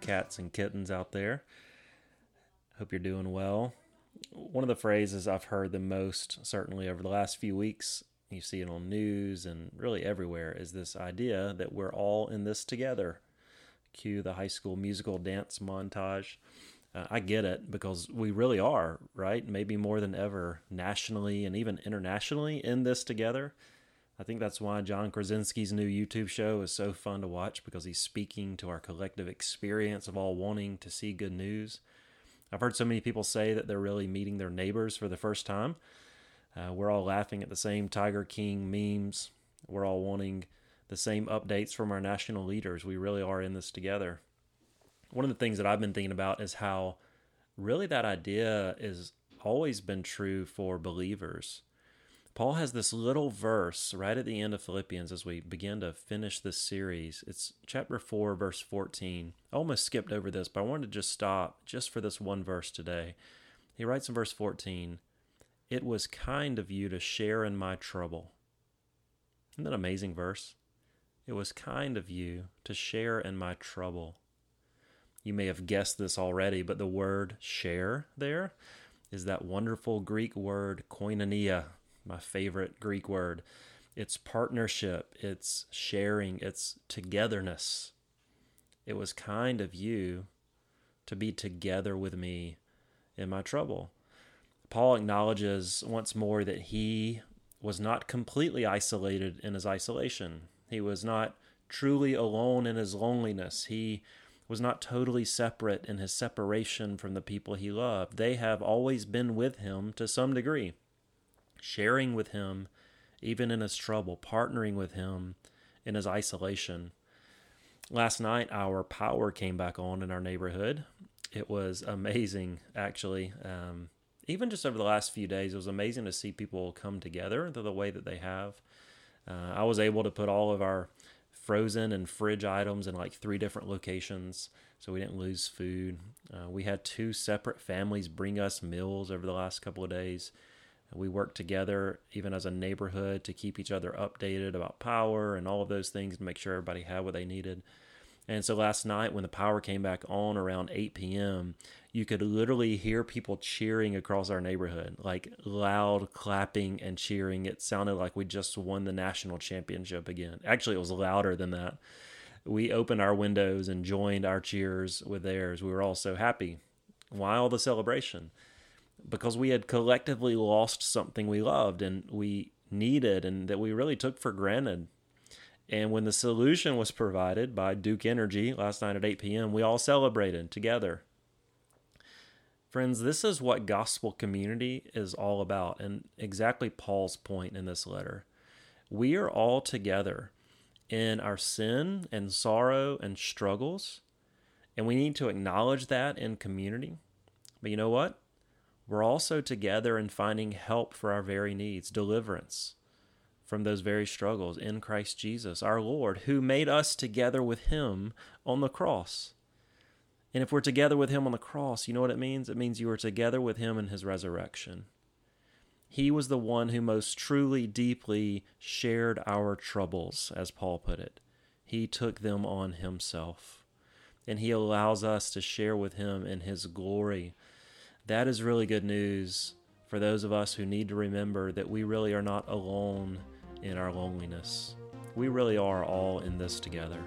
cats and kittens out there. Hope you're doing well. One of the phrases I've heard the most, certainly over the last few weeks, you see it on news and really everywhere, is this idea that we're all in this together. Cue the high school musical dance montage. Uh, I get it because we really are, right? Maybe more than ever, nationally and even internationally, in this together. I think that's why John Krasinski's new YouTube show is so fun to watch because he's speaking to our collective experience of all wanting to see good news. I've heard so many people say that they're really meeting their neighbors for the first time. Uh, we're all laughing at the same Tiger King memes. We're all wanting the same updates from our national leaders. We really are in this together. One of the things that I've been thinking about is how really that idea has always been true for believers. Paul has this little verse right at the end of Philippians as we begin to finish this series. It's chapter 4, verse 14. I almost skipped over this, but I wanted to just stop just for this one verse today. He writes in verse 14, It was kind of you to share in my trouble. Isn't that an amazing verse? It was kind of you to share in my trouble. You may have guessed this already, but the word share there is that wonderful Greek word koinonia my favorite Greek word. It's partnership, it's sharing, it's togetherness. It was kind of you to be together with me in my trouble. Paul acknowledges once more that he was not completely isolated in his isolation. He was not truly alone in his loneliness. He was not totally separate in his separation from the people he loved. They have always been with him to some degree sharing with him even in his trouble, partnering with him in his isolation. Last night, our power came back on in our neighborhood. It was amazing, actually. Um, even just over the last few days, it was amazing to see people come together the, the way that they have. Uh, I was able to put all of our frozen and fridge items in like three different locations so we didn't lose food. Uh, we had two separate families bring us meals over the last couple of days. We worked together, even as a neighborhood, to keep each other updated about power and all of those things to make sure everybody had what they needed. And so last night, when the power came back on around 8 p.m., you could literally hear people cheering across our neighborhood, like loud clapping and cheering. It sounded like we just won the national championship again. Actually, it was louder than that. We opened our windows and joined our cheers with theirs. We were all so happy. Why all the celebration? Because we had collectively lost something we loved and we needed and that we really took for granted. And when the solution was provided by Duke Energy last night at 8 p.m., we all celebrated together. Friends, this is what gospel community is all about, and exactly Paul's point in this letter. We are all together in our sin and sorrow and struggles, and we need to acknowledge that in community. But you know what? We're also together in finding help for our very needs, deliverance from those very struggles in Christ Jesus, our Lord, who made us together with Him on the cross. And if we're together with Him on the cross, you know what it means? It means you are together with Him in His resurrection. He was the one who most truly, deeply shared our troubles, as Paul put it. He took them on Himself. And He allows us to share with Him in His glory that is really good news for those of us who need to remember that we really are not alone in our loneliness. We really are all in this together.